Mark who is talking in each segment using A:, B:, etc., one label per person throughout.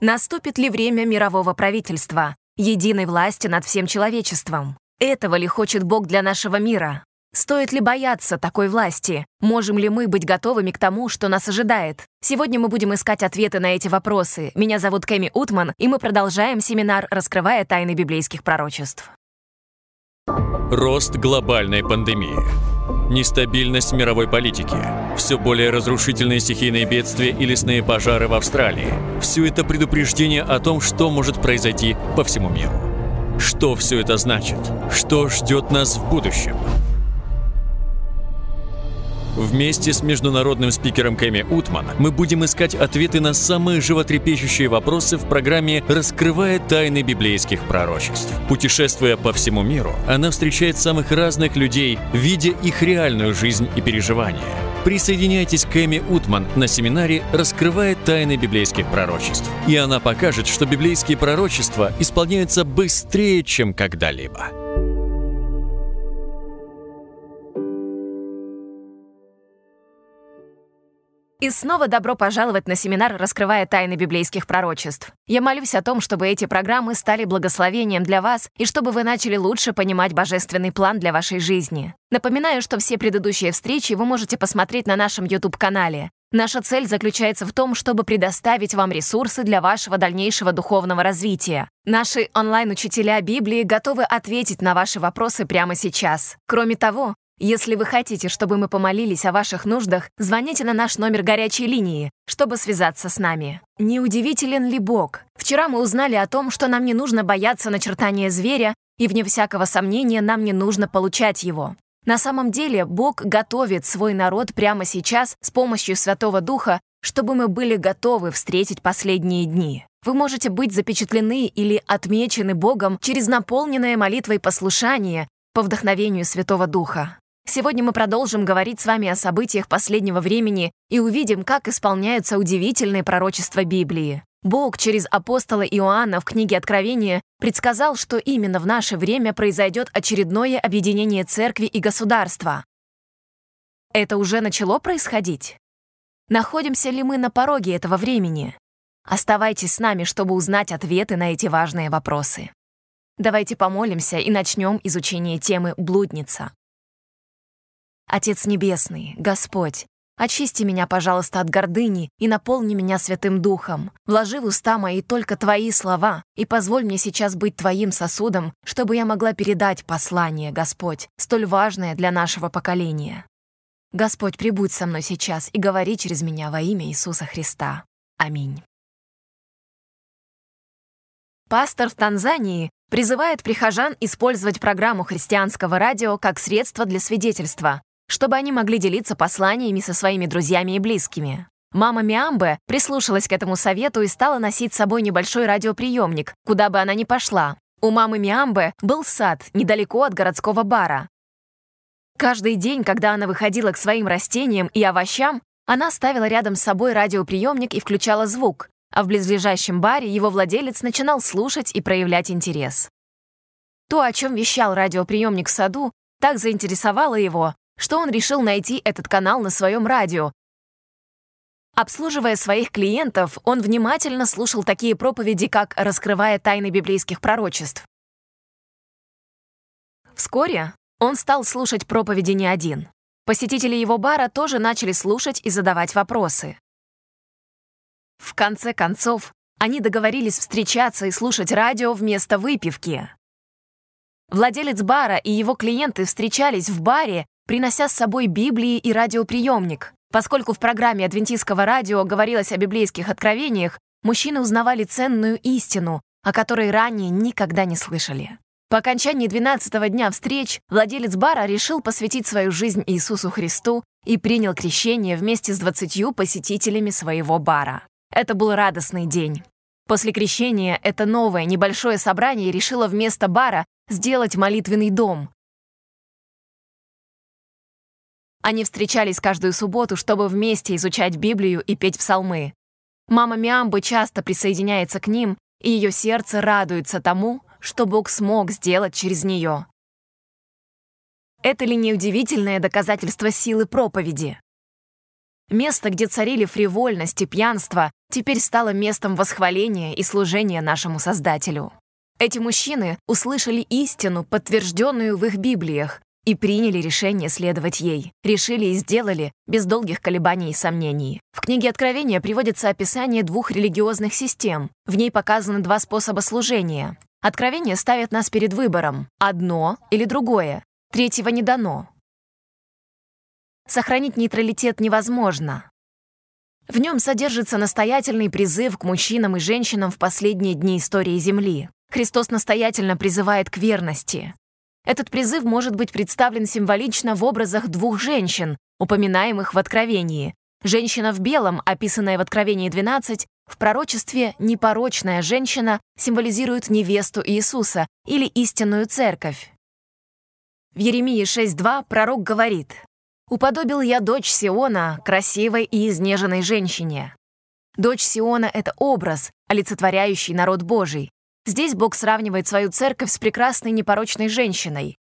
A: Наступит ли время мирового правительства, единой власти над всем человечеством? Этого ли хочет Бог для нашего мира? Стоит ли бояться такой власти? Можем ли мы быть готовыми к тому, что нас ожидает? Сегодня мы будем искать ответы на эти вопросы. Меня зовут Кэми Утман, и мы продолжаем семинар «Раскрывая тайны библейских пророчеств».
B: Рост глобальной пандемии. Нестабильность мировой политики. Все более разрушительные стихийные бедствия и лесные пожары в Австралии. Все это предупреждение о том, что может произойти по всему миру. Что все это значит? Что ждет нас в будущем? Вместе с международным спикером Кэми Утман мы будем искать ответы на самые животрепещущие вопросы в программе «Раскрывая тайны библейских пророчеств». Путешествуя по всему миру, она встречает самых разных людей, видя их реальную жизнь и переживания. Присоединяйтесь к Эми Утман на семинаре «Раскрывая тайны библейских пророчеств». И она покажет, что библейские пророчества исполняются быстрее, чем когда-либо.
A: И снова добро пожаловать на семинар «Раскрывая тайны библейских пророчеств». Я молюсь о том, чтобы эти программы стали благословением для вас и чтобы вы начали лучше понимать божественный план для вашей жизни. Напоминаю, что все предыдущие встречи вы можете посмотреть на нашем YouTube-канале. Наша цель заключается в том, чтобы предоставить вам ресурсы для вашего дальнейшего духовного развития. Наши онлайн-учителя Библии готовы ответить на ваши вопросы прямо сейчас. Кроме того, если вы хотите, чтобы мы помолились о ваших нуждах, звоните на наш номер горячей линии, чтобы связаться с нами. Не удивителен ли Бог? Вчера мы узнали о том, что нам не нужно бояться начертания зверя, и вне всякого сомнения нам не нужно получать его. На самом деле Бог готовит свой народ прямо сейчас с помощью Святого Духа, чтобы мы были готовы встретить последние дни. Вы можете быть запечатлены или отмечены Богом через наполненное молитвой послушание по вдохновению Святого Духа. Сегодня мы продолжим говорить с вами о событиях последнего времени и увидим, как исполняются удивительные пророчества Библии. Бог через апостола Иоанна в книге Откровения предсказал, что именно в наше время произойдет очередное объединение церкви и государства. Это уже начало происходить? Находимся ли мы на пороге этого времени? Оставайтесь с нами, чтобы узнать ответы на эти важные вопросы. Давайте помолимся и начнем изучение темы «Блудница». Отец Небесный, Господь, очисти меня, пожалуйста, от гордыни и наполни меня Святым Духом. Вложи в уста мои только Твои слова и позволь мне сейчас быть Твоим сосудом, чтобы я могла передать послание, Господь, столь важное для нашего поколения. Господь, прибудь со мной сейчас и говори через меня во имя Иисуса Христа. Аминь. Пастор в Танзании призывает прихожан использовать программу христианского радио как средство для свидетельства, чтобы они могли делиться посланиями со своими друзьями и близкими. Мама Миамбе прислушалась к этому совету и стала носить с собой небольшой радиоприемник, куда бы она ни пошла. У мамы Миамбе был сад недалеко от городского бара. Каждый день, когда она выходила к своим растениям и овощам, она ставила рядом с собой радиоприемник и включала звук, а в близлежащем баре его владелец начинал слушать и проявлять интерес. То, о чем вещал радиоприемник в саду, так заинтересовало его, что он решил найти этот канал на своем радио. Обслуживая своих клиентов, он внимательно слушал такие проповеди, как «Раскрывая тайны библейских пророчеств». Вскоре он стал слушать проповеди не один. Посетители его бара тоже начали слушать и задавать вопросы. В конце концов, они договорились встречаться и слушать радио вместо выпивки. Владелец бара и его клиенты встречались в баре принося с собой Библии и радиоприемник. Поскольку в программе адвентистского радио говорилось о библейских откровениях, мужчины узнавали ценную истину, о которой ранее никогда не слышали. По окончании 12-го дня встреч владелец бара решил посвятить свою жизнь Иисусу Христу и принял крещение вместе с 20 посетителями своего бара. Это был радостный день. После крещения это новое небольшое собрание решило вместо бара сделать молитвенный дом, Они встречались каждую субботу, чтобы вместе изучать Библию и петь псалмы. Мама Миамбы часто присоединяется к ним, и ее сердце радуется тому, что Бог смог сделать через нее. Это ли не удивительное доказательство силы проповеди? Место, где царили фривольность и пьянство, теперь стало местом восхваления и служения нашему Создателю. Эти мужчины услышали истину, подтвержденную в их Библиях, и приняли решение следовать ей. Решили и сделали, без долгих колебаний и сомнений. В книге Откровения приводится описание двух религиозных систем. В ней показаны два способа служения. Откровение ставит нас перед выбором – одно или другое. Третьего не дано. Сохранить нейтралитет невозможно. В нем содержится настоятельный призыв к мужчинам и женщинам в последние дни истории Земли. Христос настоятельно призывает к верности. Этот призыв может быть представлен символично в образах двух женщин, упоминаемых в Откровении. Женщина в белом, описанная в Откровении 12, в пророчестве «непорочная женщина» символизирует невесту Иисуса или истинную церковь. В Еремии 6.2 пророк говорит «Уподобил я дочь Сиона, красивой и изнеженной женщине». Дочь Сиона — это образ, олицетворяющий народ Божий. Здесь Бог сравнивает свою церковь с прекрасной непорочной женщиной.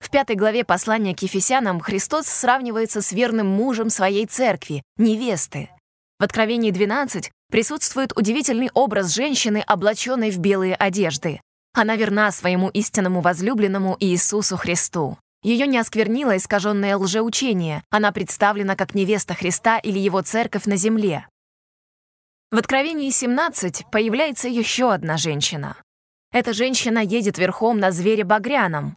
A: В пятой главе послания к Ефесянам Христос сравнивается с верным мужем своей церкви, невесты. В Откровении 12 присутствует удивительный образ женщины, облаченной в белые одежды. Она верна своему истинному возлюбленному Иисусу Христу. Ее не осквернило искаженное лжеучение, она представлена как невеста Христа или его церковь на земле. В Откровении 17 появляется еще одна женщина. Эта женщина едет верхом на звере багряном.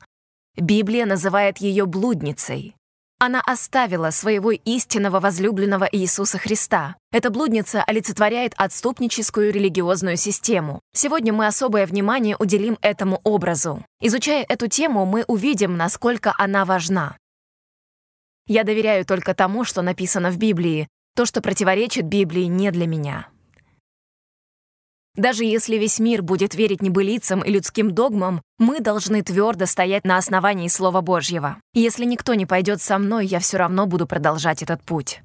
A: Библия называет ее блудницей. Она оставила своего истинного возлюбленного Иисуса Христа. Эта блудница олицетворяет отступническую религиозную систему. Сегодня мы особое внимание уделим этому образу. Изучая эту тему, мы увидим, насколько она важна. Я доверяю только тому, что написано в Библии. То, что противоречит Библии, не для меня. Даже если весь мир будет верить небылицам и людским догмам, мы должны твердо стоять на основании Слова Божьего. Если никто не пойдет со мной, я все равно буду продолжать этот путь.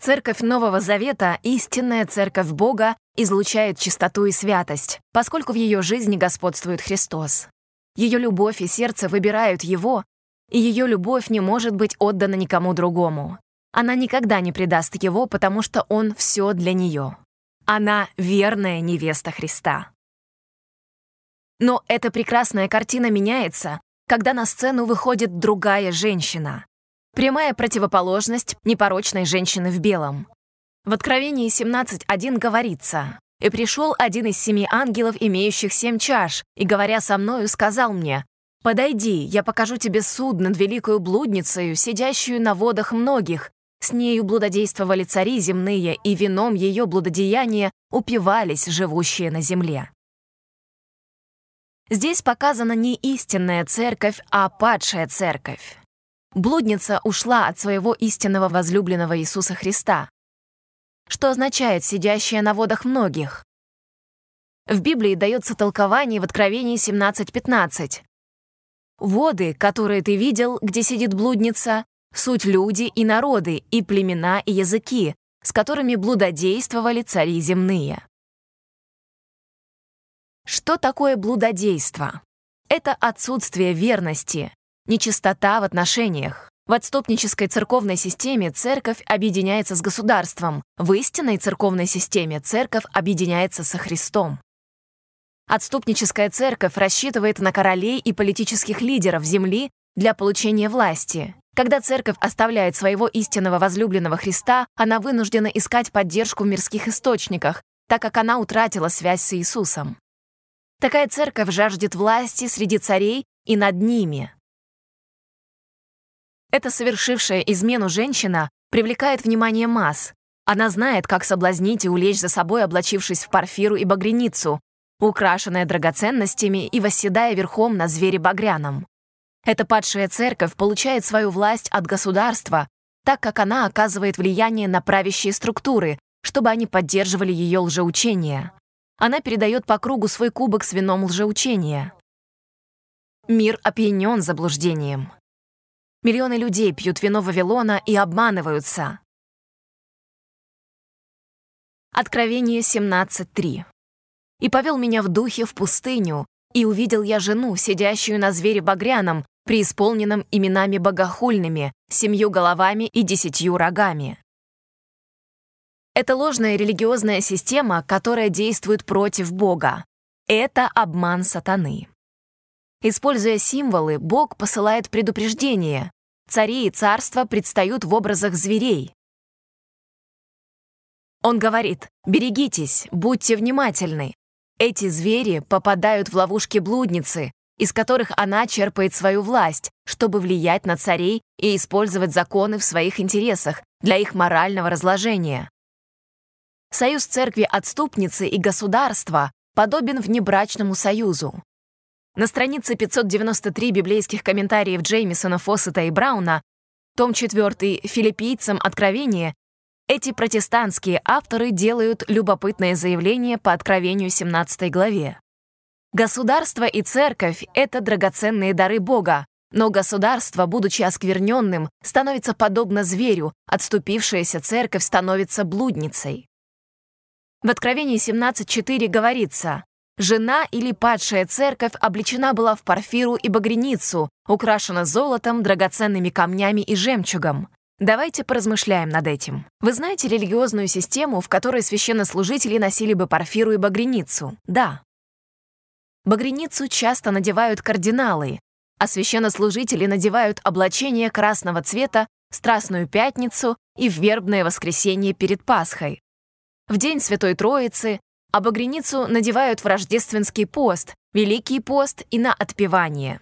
A: Церковь Нового Завета, истинная церковь Бога, излучает чистоту и святость, поскольку в ее жизни господствует Христос. Ее любовь и сердце выбирают Его, и ее любовь не может быть отдана никому другому. Она никогда не предаст Его, потому что Он все для нее. Она верная невеста Христа. Но эта прекрасная картина меняется, когда на сцену выходит другая женщина. Прямая противоположность непорочной женщины в белом. В Откровении 17.1 говорится, «И пришел один из семи ангелов, имеющих семь чаш, и, говоря со мною, сказал мне, «Подойди, я покажу тебе суд над великою блудницею, сидящую на водах многих, с нею блудодействовали цари земные, и вином ее блудодеяния упивались живущие на земле. Здесь показана не истинная церковь, а падшая церковь. Блудница ушла от своего истинного возлюбленного Иисуса Христа. Что означает «сидящая на водах многих»? В Библии дается толкование в Откровении 17.15. «Воды, которые ты видел, где сидит блудница, Суть люди и народы, и племена, и языки, с которыми блудодействовали цари земные. Что такое блудодейство? Это отсутствие верности, нечистота в отношениях. В отступнической церковной системе церковь объединяется с государством, в истинной церковной системе церковь объединяется со Христом. Отступническая церковь рассчитывает на королей и политических лидеров земли для получения власти. Когда церковь оставляет своего истинного возлюбленного Христа, она вынуждена искать поддержку в мирских источниках, так как она утратила связь с Иисусом. Такая церковь жаждет власти среди царей и над ними. Эта совершившая измену женщина привлекает внимание масс. Она знает, как соблазнить и улечь за собой, облачившись в парфиру и багряницу, украшенная драгоценностями и восседая верхом на звере багряном. Эта падшая церковь получает свою власть от государства, так как она оказывает влияние на правящие структуры, чтобы они поддерживали ее лжеучение. Она передает по кругу свой кубок с вином лжеучения. Мир опьянен заблуждением. Миллионы людей пьют вино Вавилона и обманываются. Откровение 17.3. «И повел меня в духе в пустыню, и увидел я жену, сидящую на звере багряном, преисполненном именами богохульными, семью головами и десятью рогами. Это ложная религиозная система, которая действует против Бога. Это обман сатаны. Используя символы, Бог посылает предупреждение. Цари и царства предстают в образах зверей. Он говорит, берегитесь, будьте внимательны. Эти звери попадают в ловушки блудницы, из которых она черпает свою власть, чтобы влиять на царей и использовать законы в своих интересах для их морального разложения. Союз церкви отступницы и государства подобен внебрачному союзу. На странице 593 библейских комментариев Джеймисона, Фоссета и Брауна, том 4 «Филиппийцам Откровение», эти протестантские авторы делают любопытное заявление по Откровению 17 главе. Государство и церковь — это драгоценные дары Бога, но государство, будучи оскверненным, становится подобно зверю, отступившаяся церковь становится блудницей. В Откровении 17.4 говорится, Жена или падшая церковь облечена была в парфиру и багряницу, украшена золотом, драгоценными камнями и жемчугом. Давайте поразмышляем над этим. Вы знаете религиозную систему, в которой священнослужители носили бы парфиру и багряницу? Да. Багряницу часто надевают кардиналы, а священнослужители надевают облачение красного цвета в Страстную Пятницу и в Вербное воскресенье перед Пасхой. В День Святой Троицы, а надевают в рождественский пост, Великий пост и на отпевание.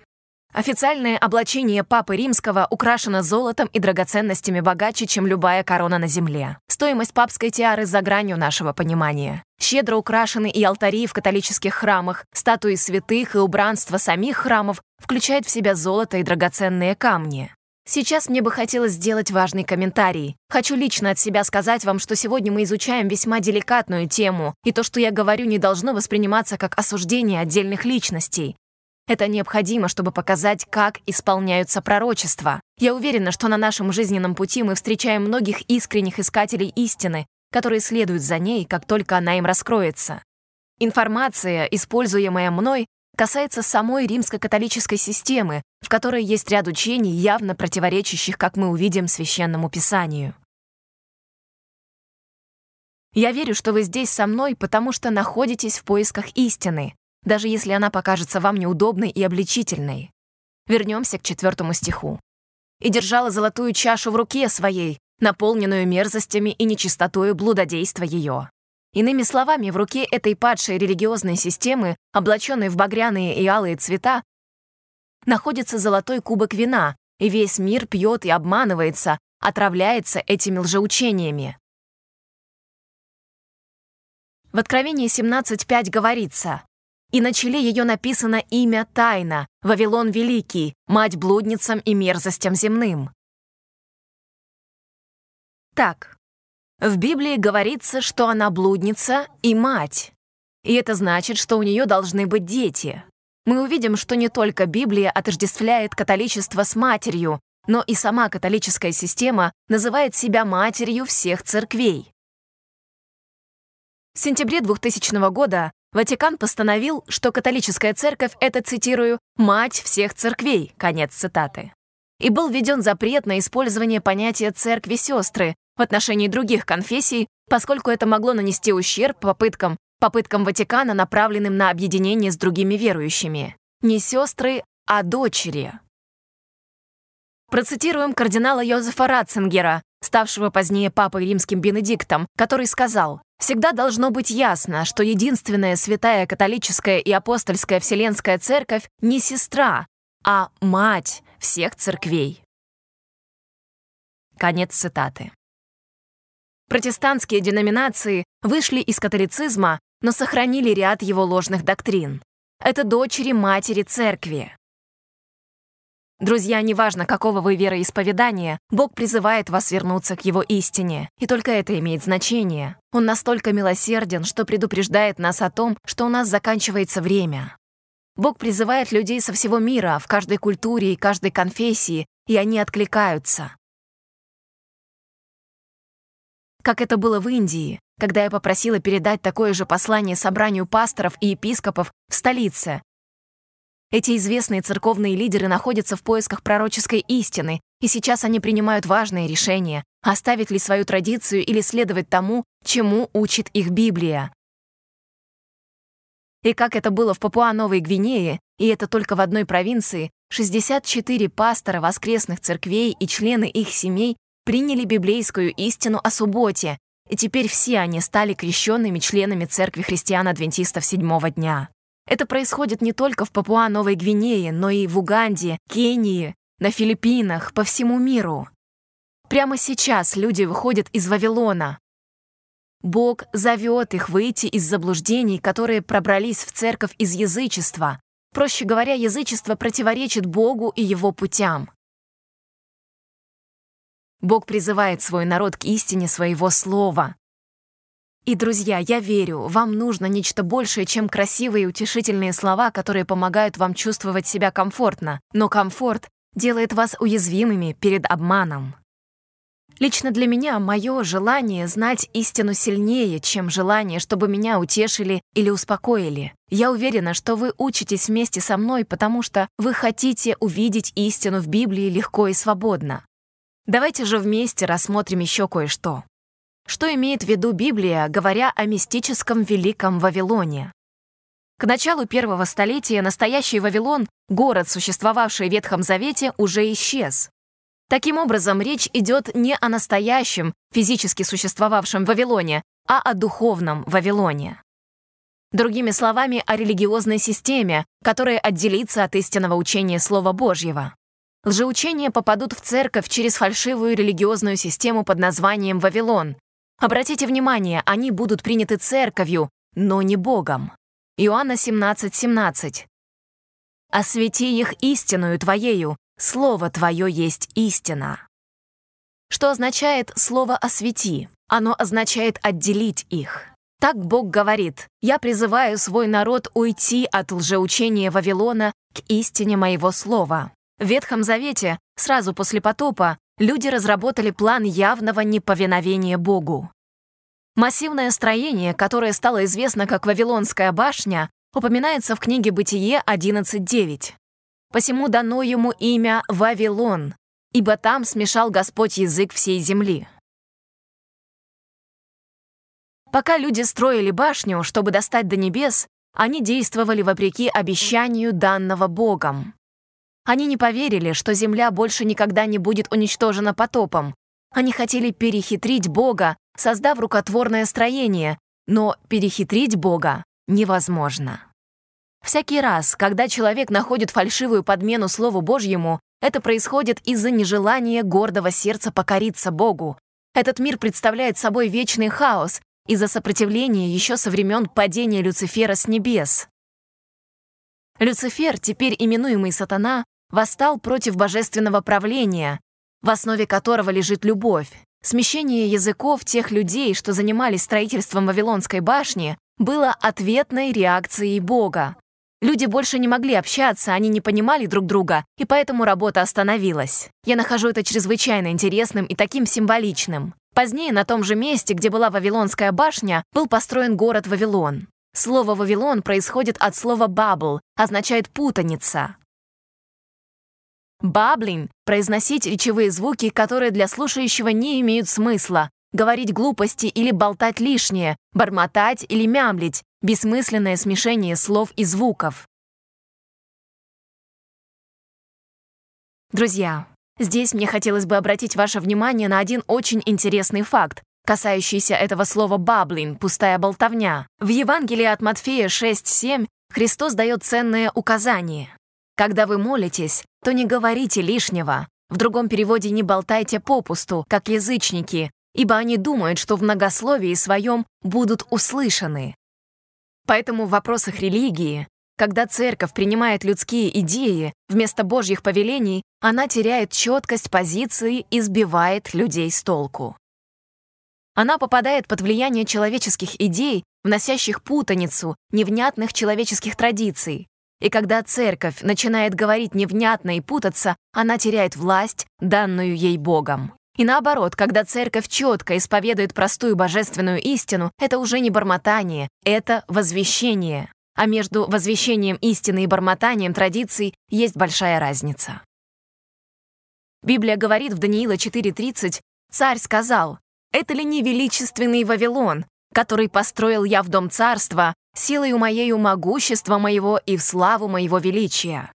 A: Официальное облачение Папы Римского украшено золотом и драгоценностями богаче, чем любая корона на земле. Стоимость папской тиары за гранью нашего понимания. Щедро украшены и алтари в католических храмах, статуи святых и убранство самих храмов включает в себя золото и драгоценные камни. Сейчас мне бы хотелось сделать важный комментарий. Хочу лично от себя сказать вам, что сегодня мы изучаем весьма деликатную тему, и то, что я говорю, не должно восприниматься как осуждение отдельных личностей. Это необходимо, чтобы показать, как исполняются пророчества. Я уверена, что на нашем жизненном пути мы встречаем многих искренних искателей истины, которые следуют за ней, как только она им раскроется. Информация, используемая мной, касается самой римско-католической системы, в которой есть ряд учений, явно противоречащих, как мы увидим, священному писанию. Я верю, что вы здесь со мной, потому что находитесь в поисках истины, даже если она покажется вам неудобной и обличительной. Вернемся к четвертому стиху. «И держала золотую чашу в руке своей, наполненную мерзостями и нечистотою блудодейства ее. Иными словами, в руке этой падшей религиозной системы, облаченной в багряные и алые цвета, находится золотой кубок вина, и весь мир пьет и обманывается, отравляется этими лжеучениями. В Откровении 17.5 говорится, «И на челе ее написано имя Тайна, Вавилон Великий, мать блудницам и мерзостям земным». Так, в Библии говорится, что она блудница и мать. И это значит, что у нее должны быть дети. Мы увидим, что не только Библия отождествляет католичество с матерью, но и сама католическая система называет себя матерью всех церквей. В сентябре 2000 года Ватикан постановил, что католическая церковь — это, цитирую, «мать всех церквей», конец цитаты. И был введен запрет на использование понятия «церкви-сестры», в отношении других конфессий, поскольку это могло нанести ущерб попыткам, попыткам Ватикана, направленным на объединение с другими верующими. Не сестры, а дочери. Процитируем кардинала Йозефа Ратцингера, ставшего позднее папой римским Бенедиктом, который сказал, «Всегда должно быть ясно, что единственная святая католическая и апостольская Вселенская Церковь не сестра, а мать всех церквей». Конец цитаты. Протестантские деноминации вышли из католицизма, но сохранили ряд его ложных доктрин. Это дочери матери церкви. Друзья, неважно, какого вы вероисповедания, Бог призывает вас вернуться к Его истине, и только это имеет значение. Он настолько милосерден, что предупреждает нас о том, что у нас заканчивается время. Бог призывает людей со всего мира, в каждой культуре и каждой конфессии, и они откликаются. как это было в Индии, когда я попросила передать такое же послание собранию пасторов и епископов в столице. Эти известные церковные лидеры находятся в поисках пророческой истины, и сейчас они принимают важные решения, оставить ли свою традицию или следовать тому, чему учит их Библия. И как это было в Папуа-Новой Гвинее, и это только в одной провинции, 64 пастора воскресных церквей и члены их семей приняли библейскую истину о субботе, и теперь все они стали крещенными членами Церкви христиан-адвентистов седьмого дня. Это происходит не только в Папуа-Новой Гвинее, но и в Уганде, Кении, на Филиппинах, по всему миру. Прямо сейчас люди выходят из Вавилона. Бог зовет их выйти из заблуждений, которые пробрались в церковь из язычества. Проще говоря, язычество противоречит Богу и его путям. Бог призывает свой народ к истине своего слова. И, друзья, я верю, вам нужно нечто большее, чем красивые и утешительные слова, которые помогают вам чувствовать себя комфортно. Но комфорт делает вас уязвимыми перед обманом. Лично для меня мое желание знать истину сильнее, чем желание, чтобы меня утешили или успокоили. Я уверена, что вы учитесь вместе со мной, потому что вы хотите увидеть истину в Библии легко и свободно. Давайте же вместе рассмотрим еще кое-что. Что имеет в виду Библия, говоря о мистическом Великом Вавилоне? К началу первого столетия настоящий Вавилон, город, существовавший в Ветхом Завете, уже исчез. Таким образом, речь идет не о настоящем, физически существовавшем Вавилоне, а о духовном Вавилоне. Другими словами, о религиозной системе, которая отделится от истинного учения Слова Божьего. Лжеучения попадут в церковь через фальшивую религиозную систему под названием Вавилон. Обратите внимание, они будут приняты церковью, но не Богом. Иоанна 17:17. 17. «Освети их истинную Твоею, Слово Твое есть истина». Что означает слово «освети»? Оно означает отделить их. Так Бог говорит, «Я призываю свой народ уйти от лжеучения Вавилона к истине моего слова». В Ветхом Завете, сразу после потопа, люди разработали план явного неповиновения Богу. Массивное строение, которое стало известно как Вавилонская башня, упоминается в книге «Бытие» 11.9. «Посему дано ему имя Вавилон, ибо там смешал Господь язык всей земли». Пока люди строили башню, чтобы достать до небес, они действовали вопреки обещанию данного Богом. Они не поверили, что Земля больше никогда не будет уничтожена потопом. Они хотели перехитрить Бога, создав рукотворное строение, но перехитрить Бога невозможно. Всякий раз, когда человек находит фальшивую подмену Слову Божьему, это происходит из-за нежелания гордого сердца покориться Богу. Этот мир представляет собой вечный хаос из-за сопротивления еще со времен падения Люцифера с небес. Люцифер, теперь именуемый Сатана, восстал против божественного правления, в основе которого лежит любовь. Смещение языков тех людей, что занимались строительством Вавилонской башни, было ответной реакцией Бога. Люди больше не могли общаться, они не понимали друг друга, и поэтому работа остановилась. Я нахожу это чрезвычайно интересным и таким символичным. Позднее на том же месте, где была Вавилонская башня, был построен город Вавилон. Слово «Вавилон» происходит от слова «бабл», означает «путаница». Баблин — произносить речевые звуки, которые для слушающего не имеют смысла, говорить глупости или болтать лишнее, бормотать или мямлить, бессмысленное смешение слов и звуков. Друзья, здесь мне хотелось бы обратить ваше внимание на один очень интересный факт, касающийся этого слова «баблин» — пустая болтовня. В Евангелии от Матфея 6.7 Христос дает ценное указание. «Когда вы молитесь, то не говорите лишнего. В другом переводе не болтайте попусту, как язычники, ибо они думают, что в многословии своем будут услышаны». Поэтому в вопросах религии, когда церковь принимает людские идеи вместо Божьих повелений, она теряет четкость позиции и сбивает людей с толку. Она попадает под влияние человеческих идей, вносящих путаницу невнятных человеческих традиций. И когда церковь начинает говорить невнятно и путаться, она теряет власть, данную ей Богом. И наоборот, когда церковь четко исповедует простую божественную истину, это уже не бормотание, это возвещение. А между возвещением истины и бормотанием традиций есть большая разница. Библия говорит в Даниила 4.30 Царь сказал, «Это ли не величественный Вавилон, который построил я в дом царства, силою моею могущества моего и в славу моего величия?»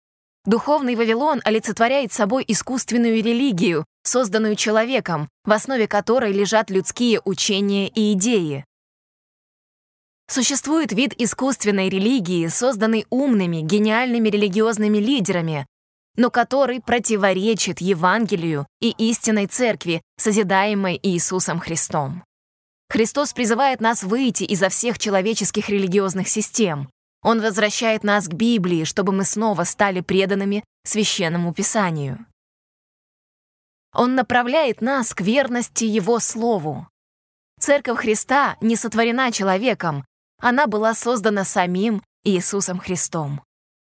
A: Духовный Вавилон олицетворяет собой искусственную религию, созданную человеком, в основе которой лежат людские учения и идеи. Существует вид искусственной религии, созданный умными, гениальными религиозными лидерами, но который противоречит Евангелию и истинной церкви, созидаемой Иисусом Христом. Христос призывает нас выйти изо всех человеческих религиозных систем. Он возвращает нас к Библии, чтобы мы снова стали преданными Священному Писанию. Он направляет нас к верности Его Слову. Церковь Христа не сотворена человеком, она была создана самим Иисусом Христом.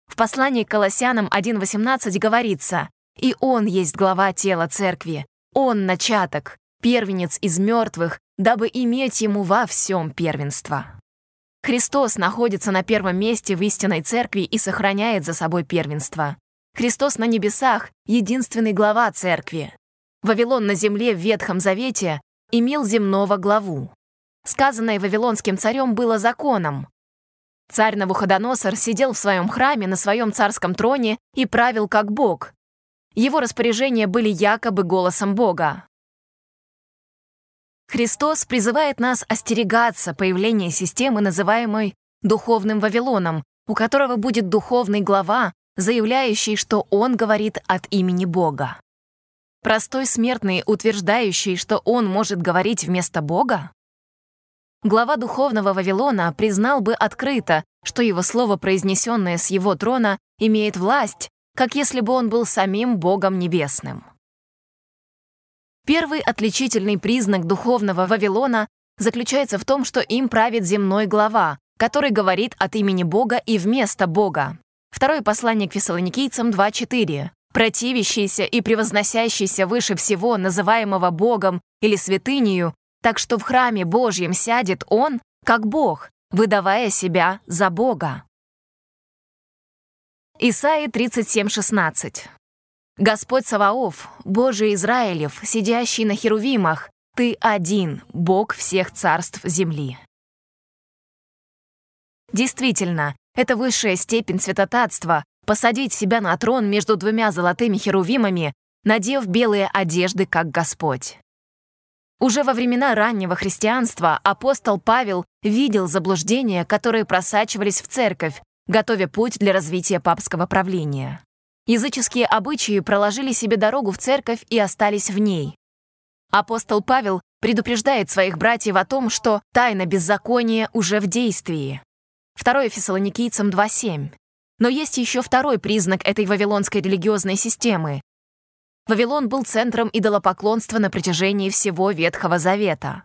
A: В послании к Колоссянам 1.18 говорится «И Он есть глава тела церкви, Он начаток, первенец из мертвых, дабы иметь Ему во всем первенство». Христос находится на первом месте в истинной церкви и сохраняет за собой первенство. Христос на небесах — единственный глава церкви. Вавилон на земле в Ветхом Завете имел земного главу. Сказанное Вавилонским царем было законом, Царь Навуходоносор сидел в своем храме на своем царском троне и правил как бог. Его распоряжения были якобы голосом Бога. Христос призывает нас остерегаться появления системы, называемой духовным Вавилоном, у которого будет духовный глава, заявляющий, что он говорит от имени Бога. Простой смертный, утверждающий, что он может говорить вместо Бога? глава духовного Вавилона признал бы открыто, что его слово, произнесенное с его трона, имеет власть, как если бы он был самим Богом Небесным. Первый отличительный признак духовного Вавилона заключается в том, что им правит земной глава, который говорит от имени Бога и вместо Бога. Второе послание к фессалоникийцам 2.4. Противящийся и превозносящийся выше всего, называемого Богом или святынею, так что в храме Божьем сядет он, как Бог, выдавая себя за Бога. Исайя 37:16. Господь Саваоф, Божий Израилев, сидящий на херувимах, Ты один, Бог всех царств земли. Действительно, это высшая степень святотатства — посадить себя на трон между двумя золотыми херувимами, надев белые одежды, как Господь. Уже во времена раннего христианства апостол Павел видел заблуждения, которые просачивались в церковь, готовя путь для развития папского правления. Языческие обычаи проложили себе дорогу в церковь и остались в ней. Апостол Павел предупреждает своих братьев о том, что тайна беззакония уже в действии. 2 Фессалоникийцам 2.7. Но есть еще второй признак этой вавилонской религиозной системы Вавилон был центром идолопоклонства на протяжении всего Ветхого Завета.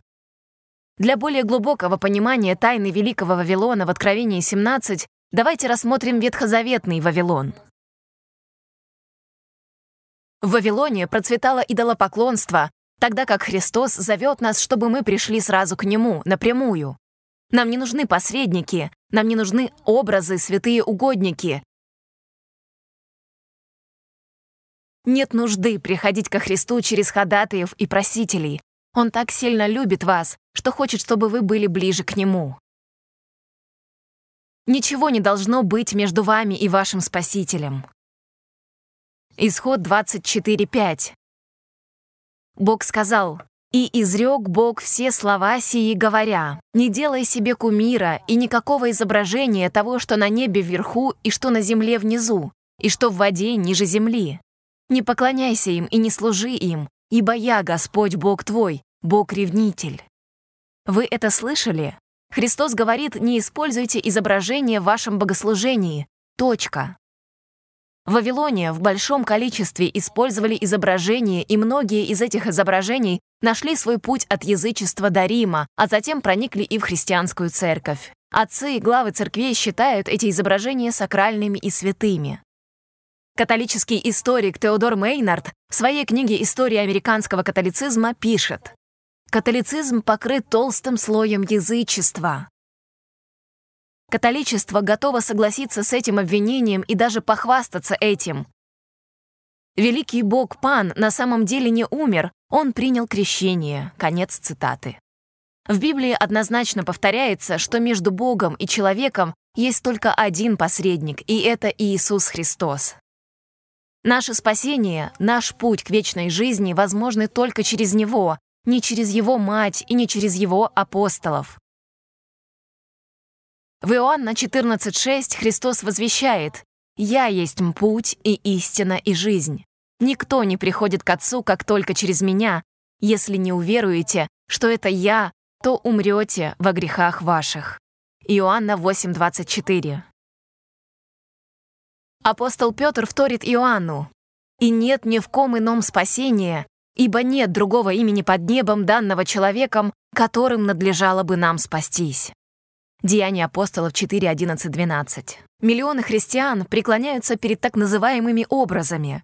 A: Для более глубокого понимания тайны Великого Вавилона в Откровении 17 давайте рассмотрим ветхозаветный Вавилон. В Вавилоне процветало идолопоклонство, тогда как Христос зовет нас, чтобы мы пришли сразу к Нему, напрямую. Нам не нужны посредники, нам не нужны образы, святые угодники, Нет нужды приходить ко Христу через ходатаев и просителей. Он так сильно любит вас, что хочет, чтобы вы были ближе к Нему. Ничего не должно быть между вами и вашим Спасителем. Исход 24.5. Бог сказал, «И изрек Бог все слова сии, говоря, не делай себе кумира и никакого изображения того, что на небе вверху и что на земле внизу, и что в воде ниже земли, не поклоняйся им и не служи им, ибо я, Господь Бог твой, Бог-ревнитель». Вы это слышали? Христос говорит, не используйте изображение в вашем богослужении. Точка. В Вавилоне в большом количестве использовали изображения, и многие из этих изображений нашли свой путь от язычества до Рима, а затем проникли и в христианскую церковь. Отцы и главы церквей считают эти изображения сакральными и святыми. Католический историк Теодор Мейнард в своей книге «История американского католицизма» пишет «Католицизм покрыт толстым слоем язычества». Католичество готово согласиться с этим обвинением и даже похвастаться этим. Великий бог Пан на самом деле не умер, он принял крещение. Конец цитаты. В Библии однозначно повторяется, что между Богом и человеком есть только один посредник, и это Иисус Христос. Наше спасение, наш путь к вечной жизни возможны только через Него, не через Его мать и не через Его апостолов. В Иоанна 14.6 Христос возвещает «Я есть путь и истина и жизнь. Никто не приходит к Отцу, как только через Меня. Если не уверуете, что это Я, то умрете во грехах ваших». Иоанна 8.24 Апостол Петр вторит Иоанну. «И нет ни в ком ином спасения, ибо нет другого имени под небом, данного человеком, которым надлежало бы нам спастись». Деяния апостолов 4, 11, 12. Миллионы христиан преклоняются перед так называемыми образами,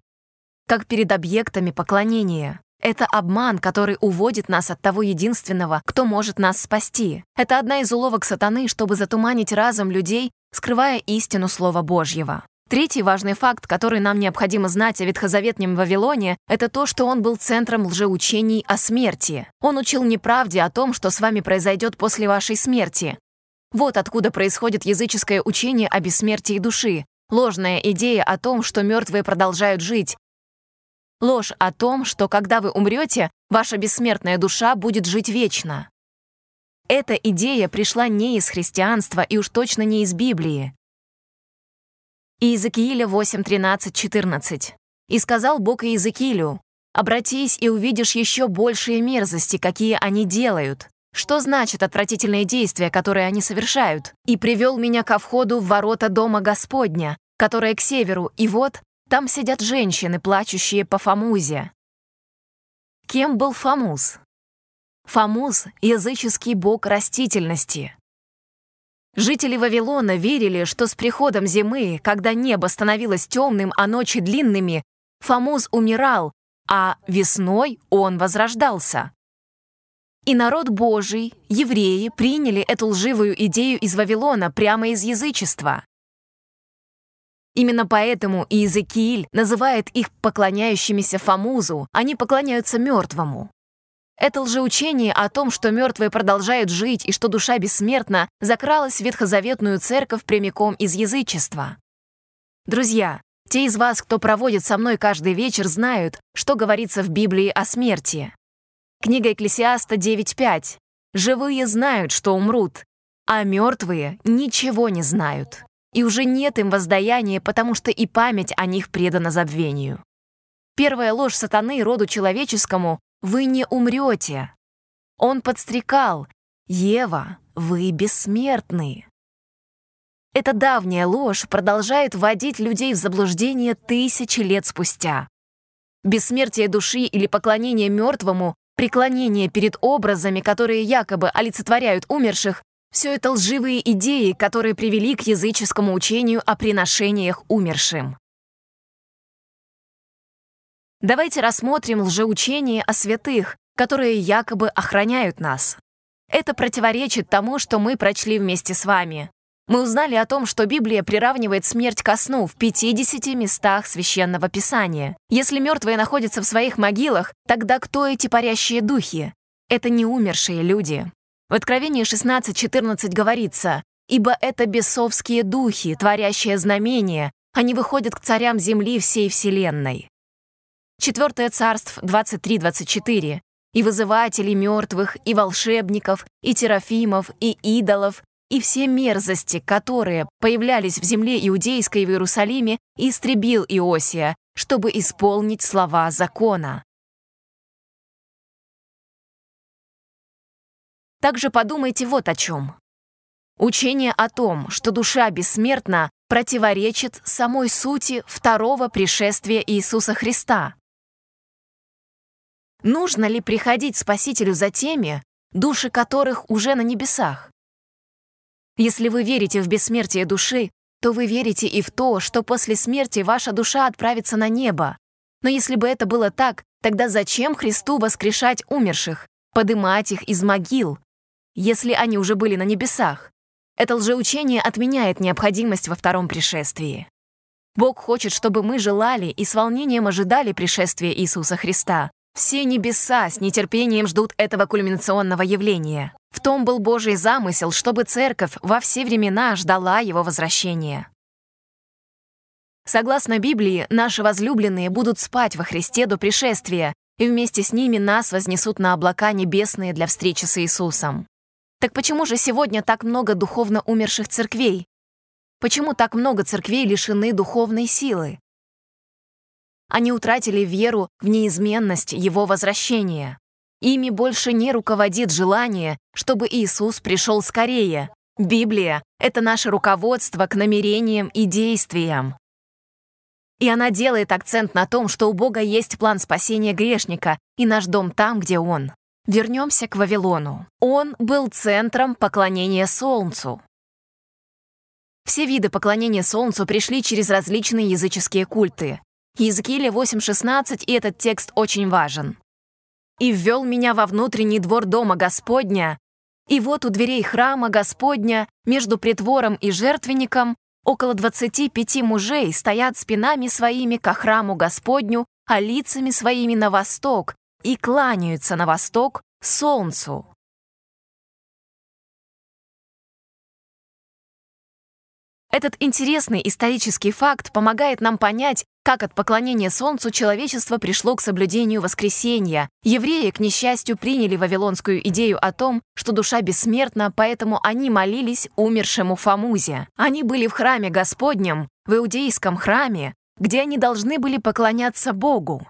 A: как перед объектами поклонения. Это обман, который уводит нас от того единственного, кто может нас спасти. Это одна из уловок сатаны, чтобы затуманить разум людей, скрывая истину Слова Божьего. Третий важный факт, который нам необходимо знать о ветхозаветнем Вавилоне, это то, что он был центром лжеучений о смерти. Он учил неправде о том, что с вами произойдет после вашей смерти. Вот откуда происходит языческое учение о бессмертии души, ложная идея о том, что мертвые продолжают жить, ложь о том, что когда вы умрете, ваша бессмертная душа будет жить вечно. Эта идея пришла не из христианства и уж точно не из Библии. Иезекииля 8, 13, 14. «И сказал Бог Иезекиилю, «Обратись и увидишь еще большие мерзости, какие они делают. Что значит отвратительные действия, которые они совершают? И привел меня ко входу в ворота дома Господня, которое к северу, и вот там сидят женщины, плачущие по Фамузе». Кем был Фамуз? Фамуз — языческий бог растительности. Жители Вавилона верили, что с приходом зимы, когда небо становилось темным, а ночи длинными, Фомуз умирал, а весной он возрождался. И народ Божий, евреи, приняли эту лживую идею из Вавилона прямо из язычества. Именно поэтому Иезекииль называет их поклоняющимися Фомузу, они поклоняются мертвому. Это лжеучение о том, что мертвые продолжают жить и что душа бессмертна, закралось в ветхозаветную церковь прямиком из язычества. Друзья, те из вас, кто проводит со мной каждый вечер, знают, что говорится в Библии о смерти. Книга Экклесиаста 9.5. «Живые знают, что умрут, а мертвые ничего не знают. И уже нет им воздаяния, потому что и память о них предана забвению». Первая ложь сатаны роду человеческому вы не умрете. Он подстрекал, Ева, вы бессмертны. Эта давняя ложь продолжает вводить людей в заблуждение тысячи лет спустя. Бессмертие души или поклонение мертвому, преклонение перед образами, которые якобы олицетворяют умерших, все это лживые идеи, которые привели к языческому учению о приношениях умершим. Давайте рассмотрим лжеучение о святых, которые якобы охраняют нас. Это противоречит тому, что мы прочли вместе с вами. Мы узнали о том, что Библия приравнивает смерть ко сну в 50 местах Священного Писания. Если мертвые находятся в своих могилах, тогда кто эти парящие духи? Это не умершие люди. В Откровении 16.14 говорится, «Ибо это бесовские духи, творящие знамения, они выходят к царям земли всей вселенной». Четвертое царств 23-24, и вызывателей мертвых, и волшебников, и терафимов, и идолов, и все мерзости, которые появлялись в земле иудейской в Иерусалиме, истребил Иосия, чтобы исполнить слова закона. Также подумайте вот о чем. Учение о том, что душа бессмертна, противоречит самой сути второго пришествия Иисуса Христа. Нужно ли приходить Спасителю за теми, души которых уже на небесах? Если вы верите в бессмертие души, то вы верите и в то, что после смерти ваша душа отправится на небо. Но если бы это было так, тогда зачем Христу воскрешать умерших, подымать их из могил, если они уже были на небесах? Это лжеучение отменяет необходимость во втором пришествии. Бог хочет, чтобы мы желали и с волнением ожидали пришествия Иисуса Христа. Все небеса с нетерпением ждут этого кульминационного явления. В том был Божий замысел, чтобы церковь во все времена ждала его возвращения. Согласно Библии, наши возлюбленные будут спать во Христе до пришествия, и вместе с ними нас вознесут на облака небесные для встречи с Иисусом. Так почему же сегодня так много духовно умерших церквей? Почему так много церквей лишены духовной силы? Они утратили веру в неизменность Его возвращения. Ими больше не руководит желание, чтобы Иисус пришел скорее. Библия — это наше руководство к намерениям и действиям. И она делает акцент на том, что у Бога есть план спасения грешника и наш дом там, где Он. Вернемся к Вавилону. Он был центром поклонения Солнцу. Все виды поклонения Солнцу пришли через различные языческие культы. Иезекииля 8.16, и этот текст очень важен. «И ввел меня во внутренний двор дома Господня, и вот у дверей храма Господня между притвором и жертвенником Около двадцати пяти мужей стоят спинами своими ко храму Господню, а лицами своими на восток, и кланяются на восток солнцу. Этот интересный исторический факт помогает нам понять, как от поклонения Солнцу человечество пришло к соблюдению воскресения. Евреи, к несчастью, приняли вавилонскую идею о том, что душа бессмертна, поэтому они молились умершему Фамузе. Они были в храме Господнем, в иудейском храме, где они должны были поклоняться Богу.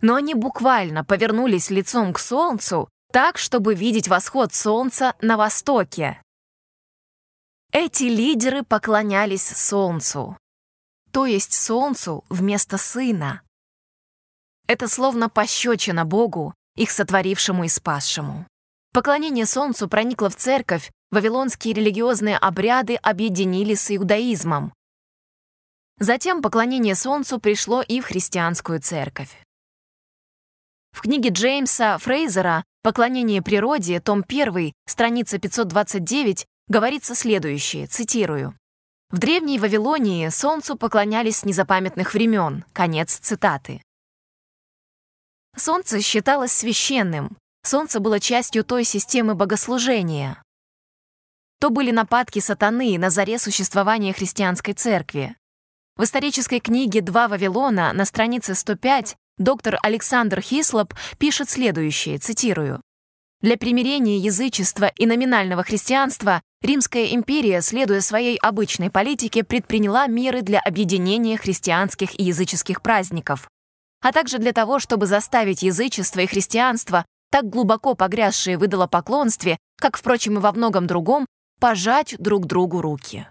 A: Но они буквально повернулись лицом к Солнцу так, чтобы видеть восход Солнца на востоке. Эти лидеры поклонялись Солнцу, то есть Солнцу вместо Сына. Это словно пощечина Богу, их сотворившему и спасшему. Поклонение Солнцу проникло в церковь, вавилонские религиозные обряды объединили с иудаизмом. Затем поклонение Солнцу пришло и в христианскую церковь. В книге Джеймса Фрейзера «Поклонение природе», том 1, страница 529, говорится следующее, цитирую. «В древней Вавилонии солнцу поклонялись с незапамятных времен». Конец цитаты. Солнце считалось священным. Солнце было частью той системы богослужения. То были нападки сатаны на заре существования христианской церкви. В исторической книге «Два Вавилона» на странице 105 доктор Александр Хислоп пишет следующее, цитирую. Для примирения язычества и номинального христианства Римская империя, следуя своей обычной политике, предприняла меры для объединения христианских и языческих праздников, а также для того, чтобы заставить язычество и христианство, так глубоко погрязшие в идолопоклонстве, как, впрочем, и во многом другом, пожать друг другу руки.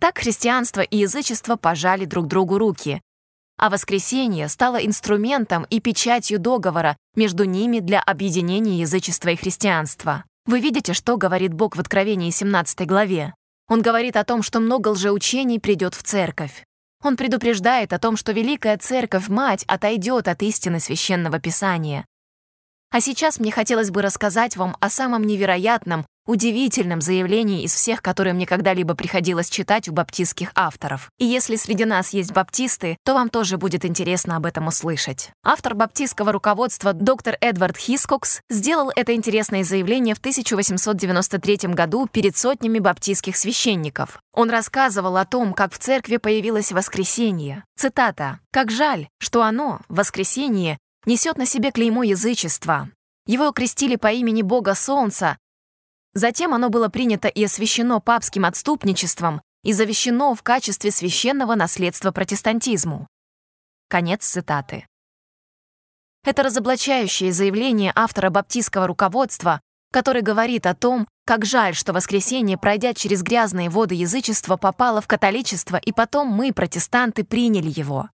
A: Так христианство и язычество пожали друг другу руки, а воскресенье стало инструментом и печатью договора между ними для объединения язычества и христианства. Вы видите, что говорит Бог в Откровении 17 главе? Он говорит о том, что много лжеучений придет в церковь. Он предупреждает о том, что Великая Церковь, Мать, отойдет от истины Священного Писания. А сейчас мне хотелось бы рассказать вам о самом невероятном, удивительном заявлении из всех, которые мне когда-либо приходилось читать у баптистских авторов. И если среди нас есть баптисты, то вам тоже будет интересно об этом услышать. Автор баптистского руководства доктор Эдвард Хискокс сделал это интересное заявление в 1893 году перед сотнями баптистских священников. Он рассказывал о том, как в церкви появилось воскресенье. Цитата. «Как жаль, что оно, воскресенье, несет на себе клеймо язычества. Его окрестили по имени Бога Солнца, Затем оно было принято и освящено папским отступничеством и завещено в качестве священного наследства протестантизму. Конец цитаты. Это разоблачающее заявление автора баптистского руководства, который говорит о том, как жаль, что воскресенье, пройдя через грязные воды язычества, попало в католичество, и потом мы, протестанты, приняли его.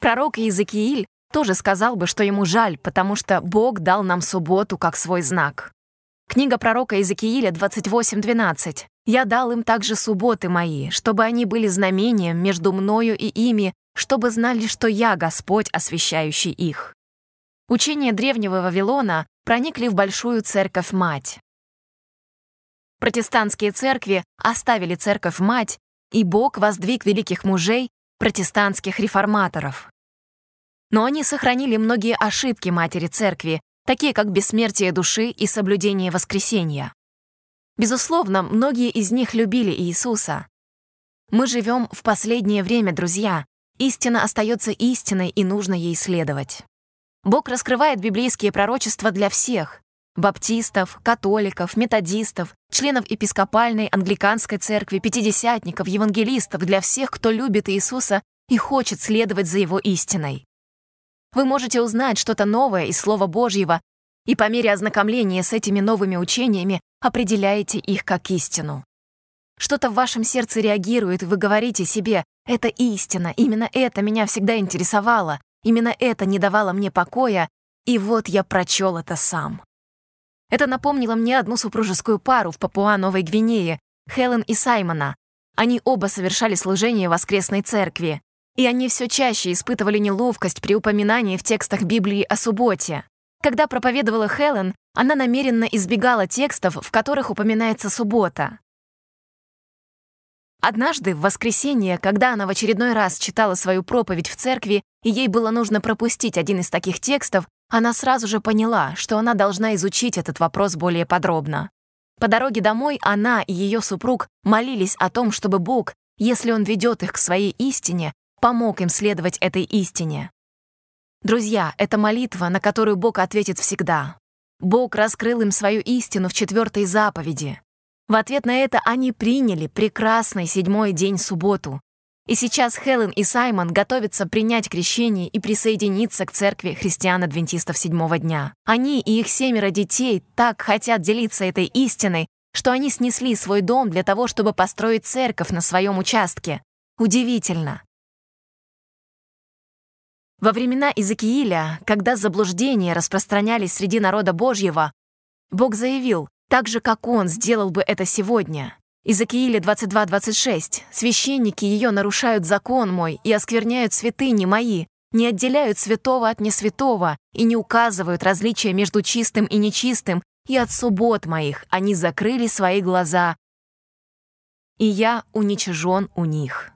A: Пророк Иезекииль тоже сказал бы, что ему жаль, потому что Бог дал нам субботу как свой знак. Книга пророка Иезекииля 28.12. «Я дал им также субботы мои, чтобы они были знамением между мною и ими, чтобы знали, что я Господь, освящающий их». Учения древнего Вавилона проникли в Большую Церковь-Мать. Протестантские церкви оставили церковь-мать, и Бог воздвиг великих мужей, протестантских реформаторов. Но они сохранили многие ошибки матери церкви, такие как бессмертие души и соблюдение воскресения. Безусловно, многие из них любили Иисуса. Мы живем в последнее время, друзья. Истина остается истиной, и нужно ей следовать. Бог раскрывает библейские пророчества для всех, баптистов, католиков, методистов, членов епископальной, англиканской церкви, пятидесятников, евангелистов, для всех, кто любит Иисуса и хочет следовать за Его истиной. Вы можете узнать что-то новое из Слова Божьего, и по мере ознакомления с этими новыми учениями определяете их как истину. Что-то в вашем сердце реагирует, и вы говорите себе «это истина, именно это меня всегда интересовало, именно это не давало мне покоя, и вот я прочел это сам». Это напомнило мне одну супружескую пару в Папуа-Новой Гвинее, Хелен и Саймона. Они оба совершали служение в воскресной церкви. И они все чаще испытывали неловкость при упоминании в текстах Библии о субботе. Когда проповедовала Хелен, она намеренно избегала текстов, в которых упоминается суббота. Однажды, в воскресенье, когда она в очередной раз читала свою проповедь в церкви, и ей было нужно пропустить один из таких текстов, она сразу же поняла, что она должна изучить этот вопрос более подробно. По дороге домой она и ее супруг молились о том, чтобы Бог, если Он ведет их к своей истине, помог им следовать этой истине. Друзья, это молитва, на которую Бог ответит всегда. Бог раскрыл им свою истину в четвертой заповеди. В ответ на это они приняли прекрасный седьмой день субботу, и сейчас Хелен и Саймон готовятся принять крещение и присоединиться к церкви христиан-адвентистов седьмого дня. Они и их семеро детей так хотят делиться этой истиной, что они снесли свой дом для того, чтобы построить церковь на своем участке. Удивительно. Во времена Иезекииля, когда заблуждения распространялись среди народа Божьего, Бог заявил, так же, как Он сделал бы это сегодня. Иезекииля 22.26. «Священники ее нарушают закон мой и оскверняют святыни мои, не отделяют святого от несвятого и не указывают различия между чистым и нечистым, и от суббот моих они закрыли свои глаза, и я уничижен у них».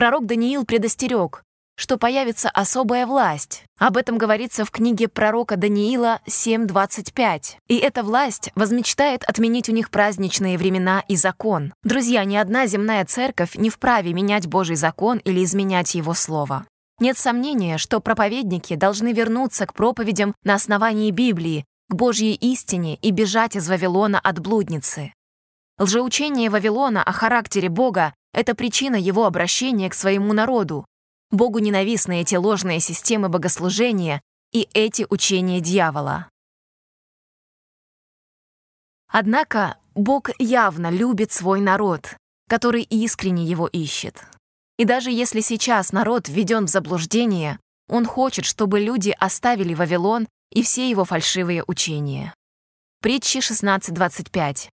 A: Пророк Даниил предостерег, что появится особая власть. Об этом говорится в книге пророка Даниила 7.25. И эта власть возмечтает отменить у них праздничные времена и закон. Друзья, ни одна земная церковь не вправе менять Божий закон или изменять его слово. Нет сомнения, что проповедники должны вернуться к проповедям на основании Библии, к Божьей истине и бежать из Вавилона от блудницы. Лжеучение Вавилона о характере Бога — это причина его обращения к своему народу, Богу ненавистны эти ложные системы богослужения и эти учения дьявола. Однако Бог явно любит свой народ, который искренне его ищет. И даже если сейчас народ введен в заблуждение, он хочет, чтобы люди оставили Вавилон и все его фальшивые учения. Притчи 16.25.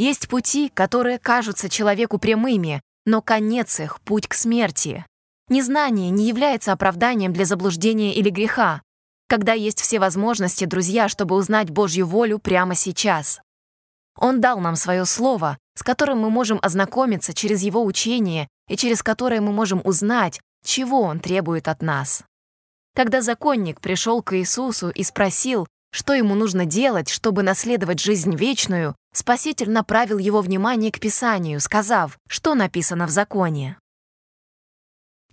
A: Есть пути, которые кажутся человеку прямыми, но конец их — путь к смерти. Незнание не является оправданием для заблуждения или греха, когда есть все возможности, друзья, чтобы узнать Божью волю прямо сейчас. Он дал нам свое слово, с которым мы можем ознакомиться через его учение и через которое мы можем узнать, чего он требует от нас. Когда законник пришел к Иисусу и спросил, что ему нужно делать, чтобы наследовать жизнь вечную, Спаситель направил его внимание к Писанию, сказав, что написано в законе.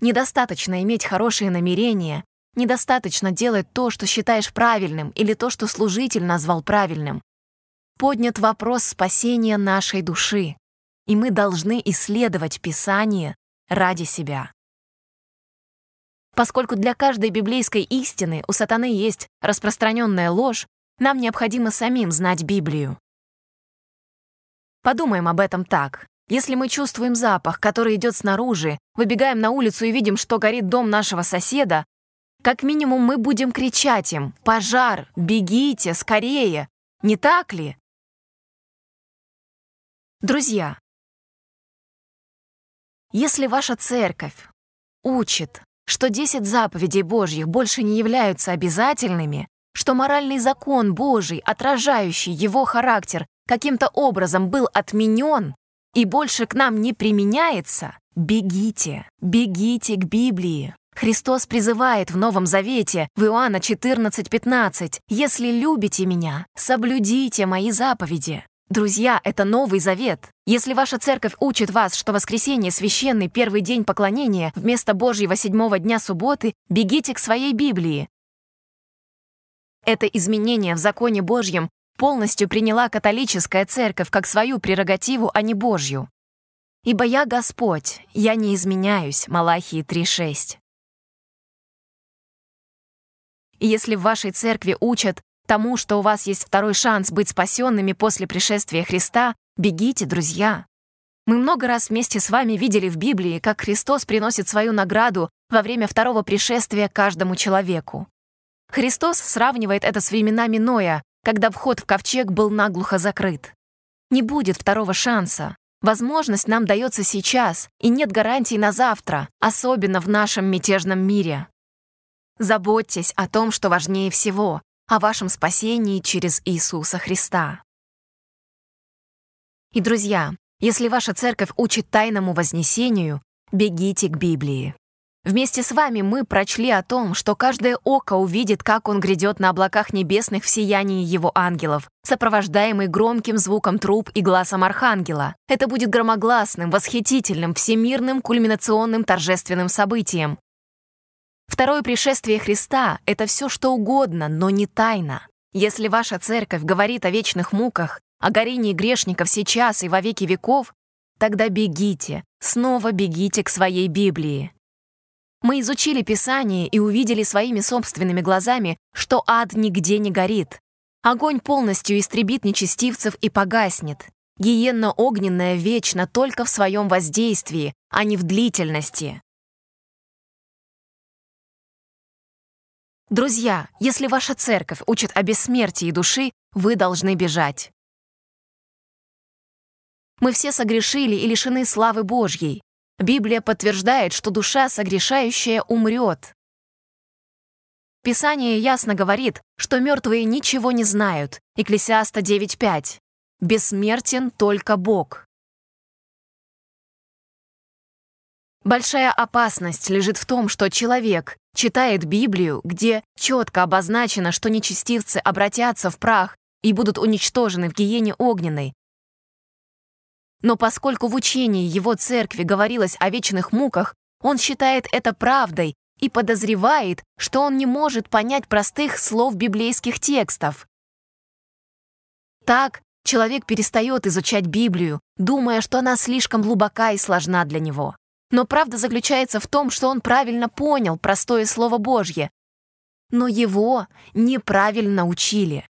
A: Недостаточно иметь хорошие намерения, недостаточно делать то, что считаешь правильным, или то, что служитель назвал правильным. Поднят вопрос спасения нашей души, и мы должны исследовать Писание ради себя. Поскольку для каждой библейской истины у сатаны есть распространенная ложь, нам необходимо самим знать Библию. Подумаем об этом так. Если мы чувствуем запах, который идет снаружи, выбегаем на улицу и видим, что горит дом нашего соседа, как минимум мы будем кричать им «Пожар! Бегите! Скорее!» Не так ли? Друзья, если ваша церковь учит, что 10 заповедей Божьих больше не являются обязательными, что моральный закон Божий, отражающий его характер, каким-то образом был отменен и больше к нам не применяется, бегите, бегите к Библии. Христос призывает в Новом Завете, в Иоанна 14:15, «Если любите меня, соблюдите мои заповеди». Друзья, это Новый Завет. Если ваша церковь учит вас, что воскресенье — священный первый день поклонения вместо Божьего седьмого дня субботы, бегите к своей Библии. Это изменение в законе Божьем полностью приняла католическая церковь как свою прерогативу, а не Божью. «Ибо я Господь, я не изменяюсь» Малахии 3.6. И если в вашей церкви учат тому, что у вас есть второй шанс быть спасенными после пришествия Христа, бегите, друзья. Мы много раз вместе с вами видели в Библии, как Христос приносит свою награду во время второго пришествия каждому человеку. Христос сравнивает это с временами Ноя, когда вход в ковчег был наглухо закрыт. Не будет второго шанса. Возможность нам дается сейчас, и нет гарантий на завтра, особенно в нашем мятежном мире. Заботьтесь о том, что важнее всего, о вашем спасении через Иисуса Христа. И, друзья, если ваша церковь учит тайному вознесению, бегите к Библии. Вместе с вами мы прочли о том, что каждое око увидит, как он грядет на облаках небесных в сиянии его ангелов, сопровождаемый громким звуком труб и глазом архангела. Это будет громогласным, восхитительным, всемирным кульминационным торжественным событием. Второе пришествие Христа — это все что угодно, но не тайна. Если ваша церковь говорит о вечных муках, о горении грешников сейчас и во веки веков, тогда бегите, снова бегите к своей Библии. Мы изучили Писание и увидели своими собственными глазами, что ад нигде не горит. Огонь полностью истребит нечестивцев и погаснет. Гиенна огненная вечно только в своем воздействии, а не в длительности. Друзья, если ваша церковь учит о бессмертии души, вы должны бежать. Мы все согрешили и лишены славы Божьей. Библия подтверждает, что душа согрешающая умрет. Писание ясно говорит, что мертвые ничего не знают. Екклесиаста 9.5. Бессмертен только Бог. Большая опасность лежит в том, что человек читает Библию, где четко обозначено, что нечестивцы обратятся в прах и будут уничтожены в гиене огненной, но поскольку в учении его церкви говорилось о вечных муках, он считает это правдой и подозревает, что он не может понять простых слов библейских текстов. Так человек перестает изучать Библию, думая, что она слишком глубока и сложна для него. Но правда заключается в том, что он правильно понял простое Слово Божье, но его неправильно учили.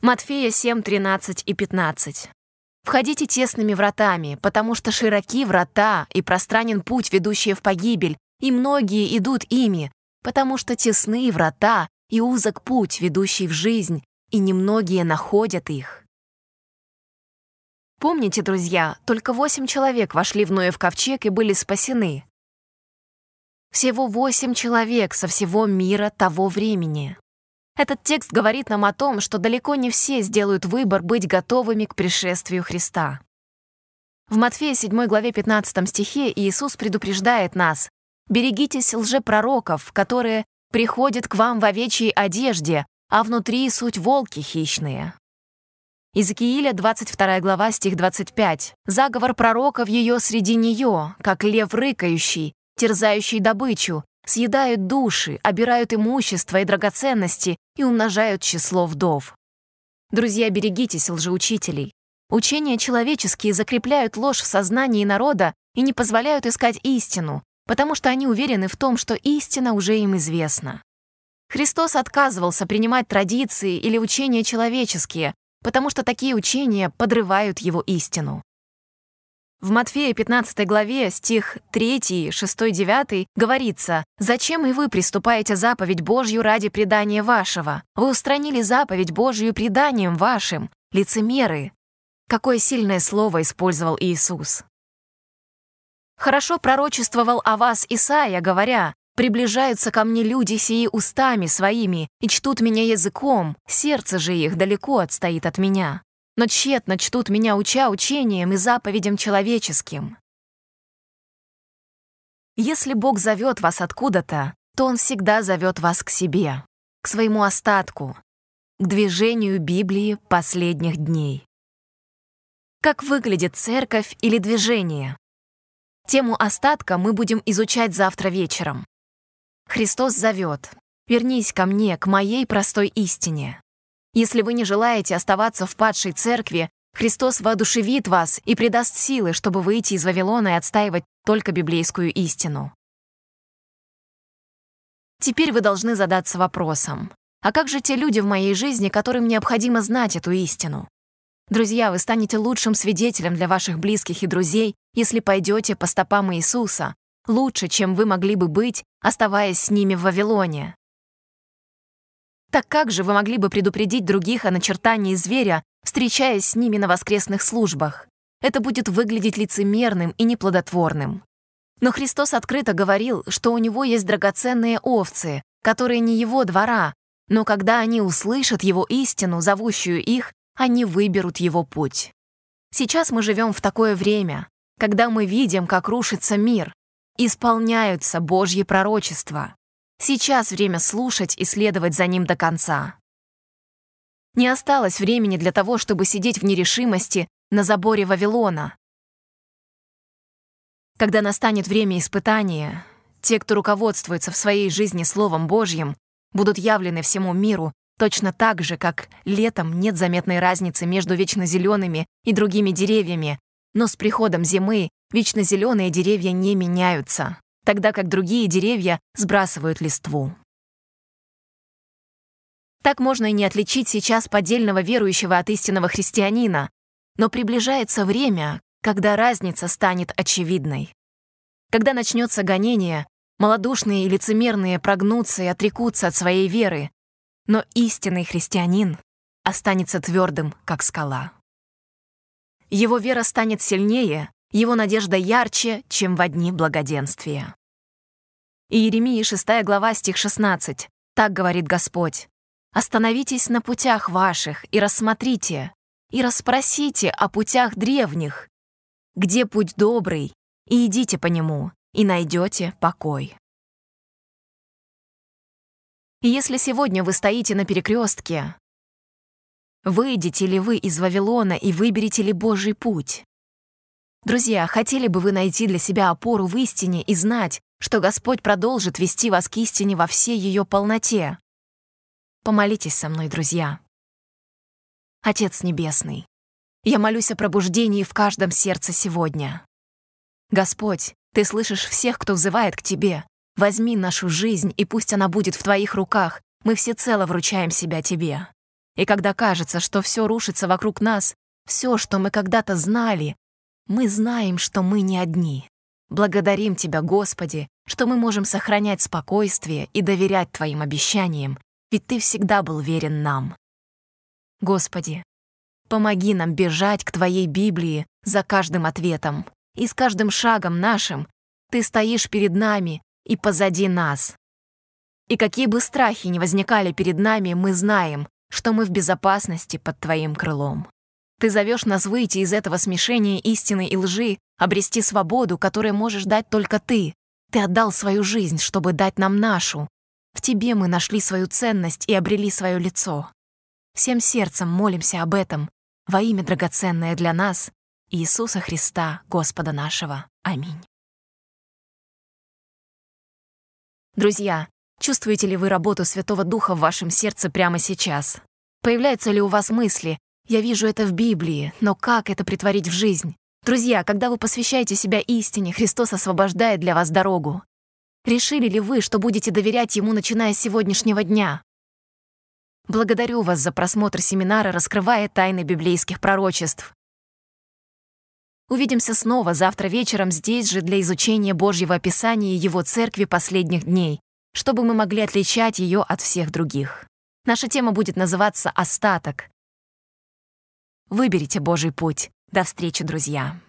A: Матфея 7, 13 и 15. Входите тесными вратами, потому что широки врата и пространен путь, ведущий в погибель, и многие идут ими, потому что тесны врата и узок путь, ведущий в жизнь, и немногие находят их. Помните, друзья, только восемь человек вошли в Ноев ковчег и были спасены. Всего восемь человек со всего мира того времени. Этот текст говорит нам о том, что далеко не все сделают выбор быть готовыми к пришествию Христа. В Матфея 7 главе 15 стихе Иисус предупреждает нас «Берегитесь лжепророков, которые приходят к вам в овечьей одежде, а внутри суть волки хищные». Иезекииля 22 глава, стих 25. «Заговор пророка в ее среди нее, как лев рыкающий, терзающий добычу, съедают души, обирают имущество и драгоценности и умножают число вдов. Друзья, берегитесь лжеучителей. Учения человеческие закрепляют ложь в сознании народа и не позволяют искать истину, потому что они уверены в том, что истина уже им известна. Христос отказывался принимать традиции или учения человеческие, потому что такие учения подрывают его истину. В Матфея 15 главе, стих 3, 6, 9 говорится «Зачем и вы приступаете заповедь Божью ради предания вашего? Вы устранили заповедь Божью преданием вашим, лицемеры». Какое сильное слово использовал Иисус. Хорошо пророчествовал о вас Исаия, говоря Приближаются ко мне люди сии устами своими и чтут меня языком, сердце же их далеко отстоит от меня. Но тщетно чтут меня уча учением и заповедям человеческим. Если Бог зовет вас откуда-то, то Он всегда зовет вас к себе, к своему остатку, к движению Библии последних дней. Как выглядит церковь или движение? Тему остатка мы будем изучать завтра вечером. Христос зовет. Вернись ко мне, к моей простой истине. Если вы не желаете оставаться в падшей церкви, Христос воодушевит вас и придаст силы, чтобы выйти из Вавилона и отстаивать только библейскую истину. Теперь вы должны задаться вопросом, а как же те люди в моей жизни, которым необходимо знать эту истину? Друзья, вы станете лучшим свидетелем для ваших близких и друзей, если пойдете по стопам Иисуса, лучше, чем вы могли бы быть, оставаясь с ними в Вавилоне. Так как же вы могли бы предупредить других о начертании зверя, встречаясь с ними на воскресных службах? Это будет выглядеть лицемерным и неплодотворным. Но Христос открыто говорил, что у него есть драгоценные овцы, которые не его двора, но когда они услышат его истину, зовущую их, они выберут его путь. Сейчас мы живем в такое время, когда мы видим, как рушится мир, исполняются Божьи пророчества. Сейчас время слушать и следовать за ним до конца. Не осталось времени для того, чтобы сидеть в нерешимости на заборе Вавилона. Когда настанет время испытания, те, кто руководствуется в своей жизни Словом Божьим, будут явлены всему миру Точно так же, как летом нет заметной разницы между вечно зелеными и другими деревьями, но с приходом зимы вечно зеленые деревья не меняются, тогда как другие деревья сбрасывают листву. Так можно и не отличить сейчас поддельного верующего от истинного христианина, но приближается время, когда разница станет очевидной. Когда начнется гонение, малодушные и лицемерные прогнутся и отрекутся от своей веры, но истинный христианин останется твердым, как скала. Его вера станет сильнее, его надежда ярче, чем в одни благоденствия. Иеремии 6 глава, стих 16. Так говорит Господь. «Остановитесь на путях ваших и рассмотрите, и расспросите о путях древних, где путь добрый, и идите по нему, и найдете покой». И если сегодня вы стоите на перекрестке, выйдете ли вы из Вавилона и выберете ли Божий путь? Друзья, хотели бы вы найти для себя опору в истине и знать, что Господь продолжит вести вас к истине во всей ее полноте? Помолитесь со мной, друзья. Отец Небесный, я молюсь о пробуждении в каждом сердце сегодня. Господь, Ты слышишь всех, кто взывает к Тебе, Возьми нашу жизнь, и пусть она будет в Твоих руках. Мы всецело вручаем себя Тебе. И когда кажется, что все рушится вокруг нас, все, что мы когда-то знали, мы знаем, что мы не одни. Благодарим Тебя, Господи, что мы можем сохранять спокойствие и доверять Твоим обещаниям, ведь Ты всегда был верен нам. Господи, помоги нам бежать к Твоей Библии за каждым ответом, и с каждым шагом нашим Ты стоишь перед нами и позади нас. И какие бы страхи ни возникали перед нами, мы знаем, что мы в безопасности под Твоим крылом. Ты зовешь нас выйти из этого смешения истины и лжи, обрести свободу, которую можешь дать только Ты. Ты отдал свою жизнь, чтобы дать нам нашу. В Тебе мы нашли свою ценность и обрели свое лицо. Всем сердцем молимся об этом, во имя драгоценное для нас, Иисуса Христа, Господа нашего. Аминь. Друзья, чувствуете ли вы работу Святого Духа в вашем сердце прямо сейчас? Появляются ли у вас мысли «Я вижу это в Библии, но как это притворить в жизнь?» Друзья, когда вы посвящаете себя истине, Христос освобождает для вас дорогу. Решили ли вы, что будете доверять Ему, начиная с сегодняшнего дня? Благодарю вас за просмотр семинара «Раскрывая тайны библейских пророчеств». Увидимся снова завтра вечером здесь же для изучения Божьего описания Его церкви последних дней, чтобы мы могли отличать ее от всех других. Наша тема будет называться «Остаток». Выберите Божий путь. До встречи, друзья!